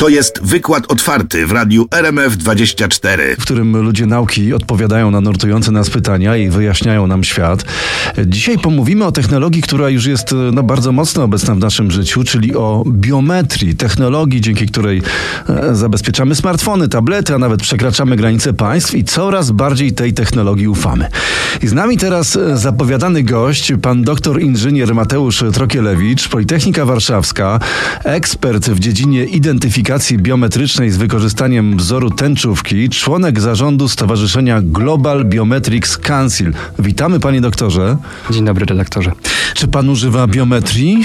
To jest wykład otwarty w radiu RMF24. w którym ludzie nauki odpowiadają na nurtujące nas pytania i wyjaśniają nam świat. Dzisiaj pomówimy o technologii, która już jest no, bardzo mocno obecna w naszym życiu, czyli o biometrii, technologii, dzięki której e, zabezpieczamy smartfony, tablety, a nawet przekraczamy granice państw i coraz bardziej tej technologii ufamy. I z nami teraz e, zapowiadany gość, pan doktor inżynier Mateusz Trokielewicz, Politechnika Warszawska, ekspert w dziedzinie identyfikacji biometrycznej z wykorzystaniem wzoru tęczówki, członek zarządu Stowarzyszenia Global Biometrics Council. Witamy panie doktorze. Dzień dobry, redaktorze. Czy pan używa biometrii?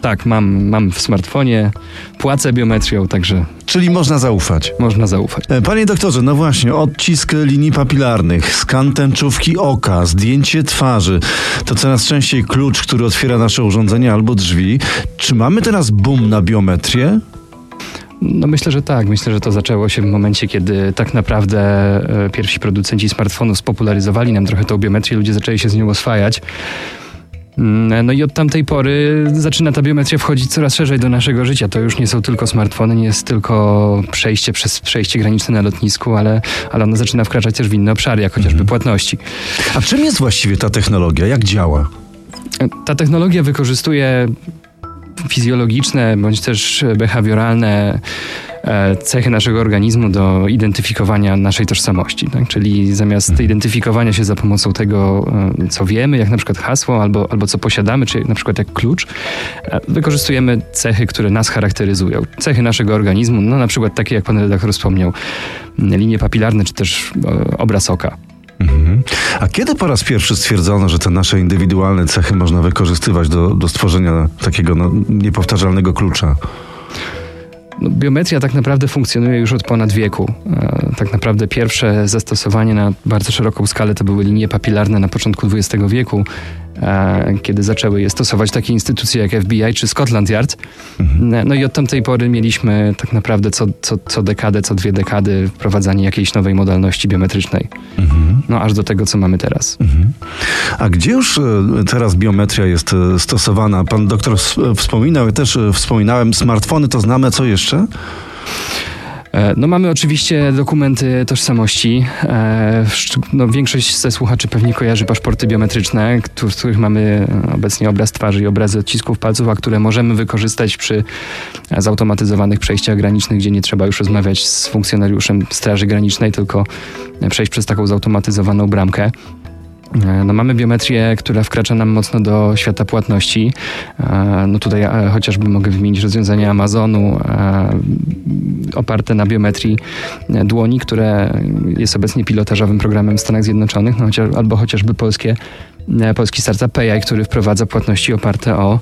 Tak, mam, mam w smartfonie, płacę biometrią, także Czyli można zaufać. można zaufać. E, Panie doktorze, no właśnie, odcisk linii papilarnych, skan tęczówki oka, zdjęcie twarzy, to coraz częściej klucz, który otwiera nasze urządzenia albo drzwi. Czy mamy teraz boom na biometrię? No myślę, że tak. Myślę, że to zaczęło się w momencie, kiedy tak naprawdę e, pierwsi producenci smartfonów spopularyzowali nam trochę tą biometrię, ludzie zaczęli się z nią oswajać. Mm, No i od tamtej pory zaczyna ta biometria wchodzić coraz szerzej do naszego życia. To już nie są tylko smartfony, nie jest tylko przejście przez przejście graniczne na lotnisku, ale, ale ona zaczyna wkraczać też w inne obszary, jak chociażby płatności. A czym jest właściwie ta technologia? Jak działa? Ta technologia wykorzystuje fizjologiczne bądź też behawioralne e, cechy naszego organizmu do identyfikowania naszej tożsamości. Tak? Czyli zamiast identyfikowania się za pomocą tego, e, co wiemy, jak na przykład hasło, albo, albo co posiadamy, czy na przykład jak klucz, e, wykorzystujemy cechy, które nas charakteryzują. Cechy naszego organizmu, no na przykład takie, jak pan redaktor wspomniał, linie papilarne, czy też obraz oka. Mhm. A kiedy po raz pierwszy stwierdzono, że te nasze indywidualne cechy można wykorzystywać do, do stworzenia takiego no, niepowtarzalnego klucza? No, biometria tak naprawdę funkcjonuje już od ponad wieku. E, Tak naprawdę pierwsze zastosowanie na bardzo szeroką skalę to były linie papilarne na początku XX wieku, kiedy zaczęły je stosować takie instytucje jak FBI czy Scotland Yard. No- No i od tamtej pory mieliśmy tak naprawdę co, co, co dekadę, co dwie dekady wprowadzanie jakiejś nowej modalności biometrycznej. No aż do tego, co mamy teraz. A gdzie już e, teraz biometria jest e, stosowana? Pan doktor wspominał, ja też e, wspominałem, smartfony to znamy, co jeszcze? E, No mamy oczywiście dokumenty tożsamości. E, No, większość ze słuchaczy pewnie kojarzy paszporty biometryczne, w których mamy e, obecnie obraz twarzy i obrazy odcisków palców, a które możemy wykorzystać przy zautomatyzowanych przejściach granicznych, gdzie nie trzeba już rozmawiać z funkcjonariuszem Straży Granicznej, tylko przejść przez taką zautomatyzowaną bramkę. E, No mamy biometrię, która wkracza nam mocno do świata płatności. E, No tutaj e, chociażby mogę wymienić rozwiązania Amazonu oparte na biometrii dłoni, które jest obecnie pilotażowym programem w Stanach Zjednoczonych, no chociaż, albo chociażby polskie, polski startup Payaj, który wprowadza płatności oparte o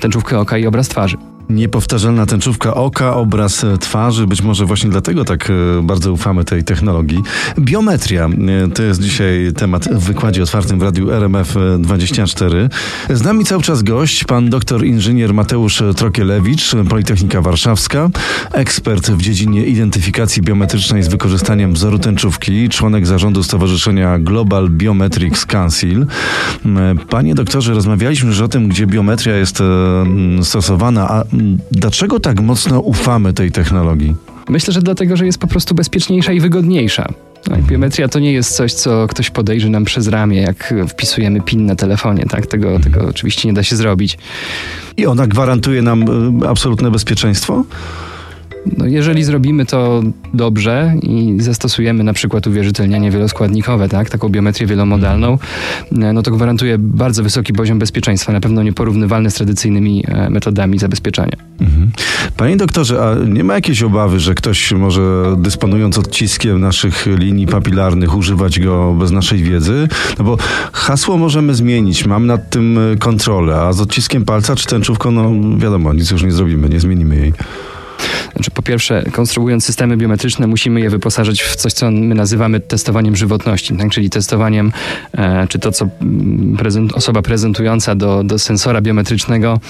tęczówkę oka i obraz twarzy. Niepowtarzalna tęczówka oka, obraz e, twarzy, być może właśnie dlatego tak e, bardzo ufamy tej technologii. Biometria e, to jest dzisiaj temat w wykładzie otwartym w radiu RMF24. Z nami cały czas gość, pan doktor inżynier Mateusz Trokielewicz, Politechnika Warszawska, ekspert w dziedzinie identyfikacji biometrycznej z wykorzystaniem wzoru tęczówki, członek zarządu Stowarzyszenia Global Biometrics Council. Panie doktorze, rozmawialiśmy już o tym, gdzie biometria jest stosowana, a dlaczego tak mocno ufamy tej technologii? Myślę, że dlatego, że jest po prostu bezpieczniejsza i wygodniejsza. Tak, biometria to nie jest coś, co ktoś podejrzy nam przez ramię, jak wpisujemy PIN na telefonie. Tak? Tego, tego oczywiście nie da się zrobić. I ona gwarantuje nam e, absolutne bezpieczeństwo? No, jeżeli zrobimy to dobrze i zastosujemy na przykład uwierzytelnianie wieloskładnikowe, tak, taką biometrię wielomodalną, e, no to gwarantuje bardzo wysoki poziom bezpieczeństwa, na pewno nieporównywalny z tradycyjnymi e, metodami zabezpieczania. Mhm. Panie doktorze, a nie ma jakiejś obawy, że ktoś może dysponując odciskiem naszych linii papilarnych używać go bez naszej wiedzy? No bo hasło możemy zmienić, mam nad tym e, kontrolę, a z odciskiem palca czy tęczówką, no wiadomo, nic już nie zrobimy, nie zmienimy jej. Znaczy, po pierwsze, konstruując systemy biometryczne, musimy je wyposażyć w coś, co my nazywamy testowaniem żywotności, tak? czyli testowaniem, e, czy to, co mm, prezent, osoba prezentująca do, do sensora biometrycznego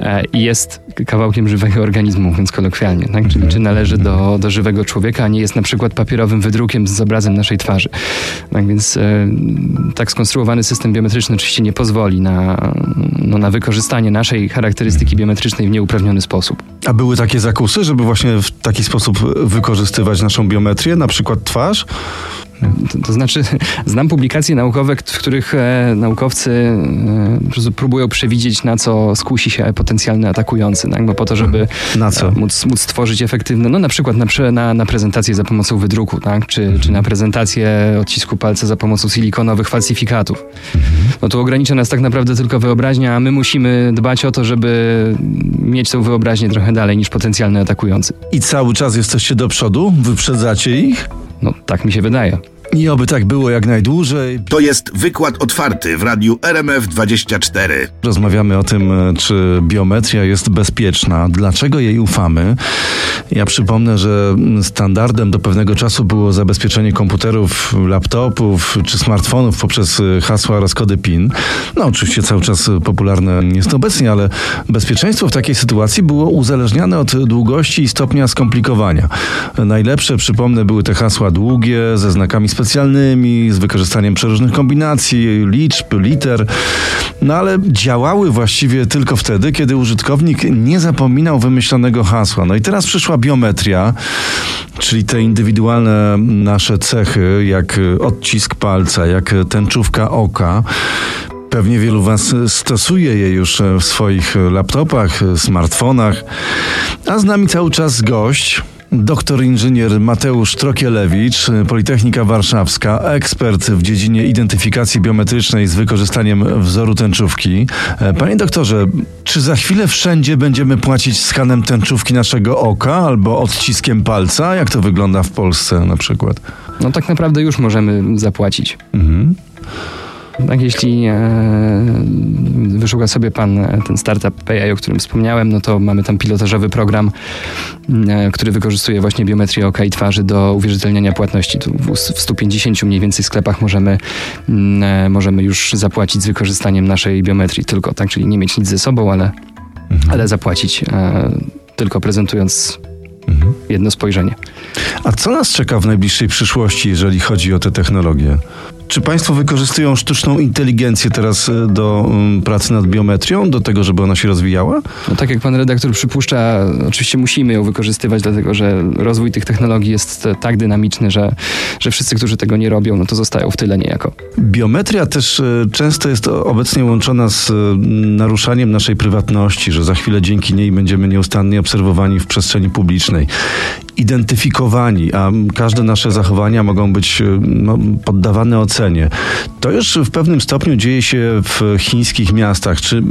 e, jest kawałkiem żywego organizmu, mówiąc kolokwialnie. Tak? Czyli czy należy do, do żywego człowieka, a nie jest na przykład papierowym wydrukiem z obrazem naszej twarzy. Tak więc e, tak skonstruowany system biometryczny oczywiście nie pozwoli na, no, na wykorzystanie naszej charakterystyki biometrycznej w nieuprawniony sposób. A były takie zakusy, żeby właśnie w taki sposób wykorzystywać naszą biometrię, na przykład twarz? To, to, znaczy, znam publikacje naukowe, w których e, naukowcy e, próbują przewidzieć, na co skusi się potencjalny atakujący, tak? bo po to, żeby na co? E, móc, móc stworzyć efektywne, no na przykład na, na, na prezentację za pomocą wydruku, tak? czy, mhm. czy na prezentację odcisku palca za pomocą silikonowych falsyfikatów. Mhm. No tu ogranicza nas tak naprawdę tylko wyobraźnia, a my musimy dbać o to, żeby mieć tą wyobraźnię trochę dalej niż potencjalny atakujący. I cały czas jesteście do przodu? Wyprzedzacie ich? No tak mi się wydaje. I oby tak było jak najdłużej. To jest wykład otwarty w radiu RMF24. Rozmawiamy o tym, e, czy biometria jest bezpieczna, dlaczego jej ufamy. Ja przypomnę, że standardem do pewnego czasu było zabezpieczenie komputerów, laptopów czy smartfonów poprzez e, hasła oraz kody PIN. No oczywiście cały czas popularne jest obecnie, ale bezpieczeństwo w takiej sytuacji było uzależniane od długości i stopnia skomplikowania. Najlepsze, przypomnę, były te hasła długie, ze znakami specjalnymi, specjalnymi, z wykorzystaniem przeróżnych kombinacji, liczb, liter, no ale działały właściwie tylko wtedy, kiedy użytkownik nie zapominał wymyślonego hasła. No i teraz przyszła biometria, czyli te indywidualne nasze cechy, jak odcisk palca, jak tęczówka oka. Pewnie wielu Was stosuje je już w swoich laptopach, smartfonach, a z nami cały czas gość, Doktor inżynier Mateusz Trokielewicz, Politechnika Warszawska, ekspert w dziedzinie identyfikacji biometrycznej z wykorzystaniem wzoru tęczówki. E, panie doktorze, czy za chwilę wszędzie będziemy płacić skanem tęczówki naszego oka albo odciskiem palca? Jak to wygląda w Polsce na przykład? No tak naprawdę już możemy zapłacić. Mhm. Tak, jeśli e, wyszuka sobie pan e, ten startup PayEye, o którym wspomniałem, no to mamy tam pilotażowy program, e, który wykorzystuje właśnie biometrię oka i twarzy do uwierzytelniania płatności. Tu w 150 mniej więcej sklepach możemy, możemy już zapłacić z wykorzystaniem naszej biometrii tylko, tak? Czyli nie mieć nic ze sobą, ale, mhm. ale zapłacić tylko prezentując mhm. jedno spojrzenie. A co nas czeka w najbliższej przyszłości, jeżeli chodzi o te technologie? Czy Państwo wykorzystują sztuczną inteligencję teraz e, do um, pracy nad biometrią, do tego, żeby ona się rozwijała? No tak jak pan redaktor przypuszcza, oczywiście musimy ją wykorzystywać, dlatego że rozwój tych technologii jest tak dynamiczny, że, że wszyscy, którzy tego nie robią, no to zostają w tyle niejako. Biometria też e, często jest obecnie łączona z e, naruszaniem naszej prywatności, że za chwilę dzięki niej będziemy nieustannie obserwowani w przestrzeni publicznej identyfikowani, a każde nasze zachowania mogą być no, poddawane ocenie. To już w pewnym stopniu dzieje się w chińskich miastach. Czy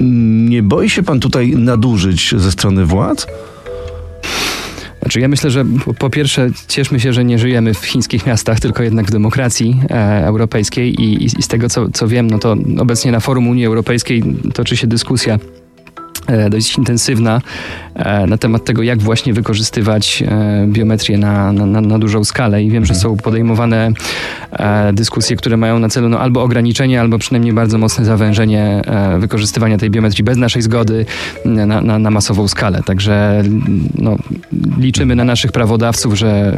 nie boi się pan tutaj nadużyć ze strony władz? Znaczy ja myślę, że po pierwsze cieszmy się, że nie żyjemy w chińskich miastach, tylko jednak w demokracji e, europejskiej i, i, z tego co, co wiem, no to obecnie na forum Unii Europejskiej toczy się dyskusja dość intensywna e, na temat tego, jak właśnie wykorzystywać e, biometrię na, na, na dużą skalę i wiem, że są podejmowane dyskusje, które mają na celu no, albo ograniczenie, albo przynajmniej bardzo mocne zawężenie wykorzystywania tej biometrii bez naszej zgody na, na, na masową skalę. Także no, liczymy na naszych prawodawców, że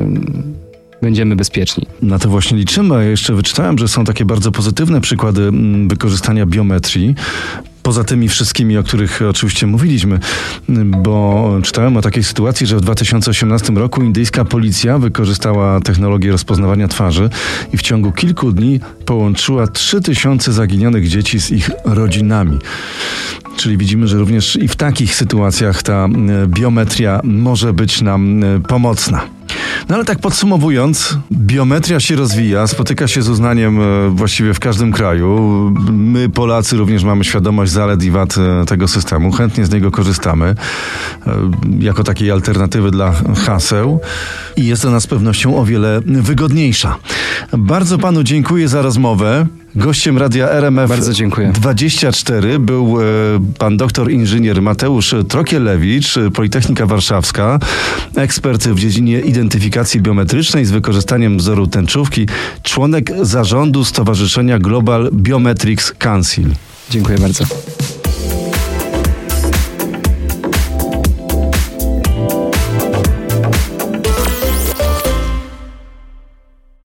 będziemy bezpieczni. Na to właśnie liczymy. Ja jeszcze wyczytałem, że są takie bardzo pozytywne przykłady wykorzystania biometrii poza tymi wszystkimi, o których oczywiście mówiliśmy, bo czytałem o takiej sytuacji, że w 2018 roku indyjska policja wykorzystała technologię rozpoznawania twarzy i w ciągu kilku dni połączyła 3000 zaginionych dzieci z ich rodzinami. Czyli widzimy, że również i w takich sytuacjach ta biometria może być nam pomocna. No ale tak podsumowując, biometria się rozwija, spotyka się z uznaniem e, właściwie w każdym kraju. My, Polacy, również mamy świadomość zalet i wad e, tego systemu. Chętnie z niego korzystamy e, jako takiej alternatywy dla haseł i jest ona z pewnością o wiele wygodniejsza. Bardzo panu dziękuję za rozmowę. Gościem radia RMF Bardzo dziękuję. 24 był e, pan doktor inżynier Mateusz Trokielewicz, Politechnika Warszawska, ekspert w dziedzinie identyfikacji biometrycznej z wykorzystaniem wzoru tęczówki, członek zarządu Stowarzyszenia Global Biometrics Council. Dziękuję bardzo.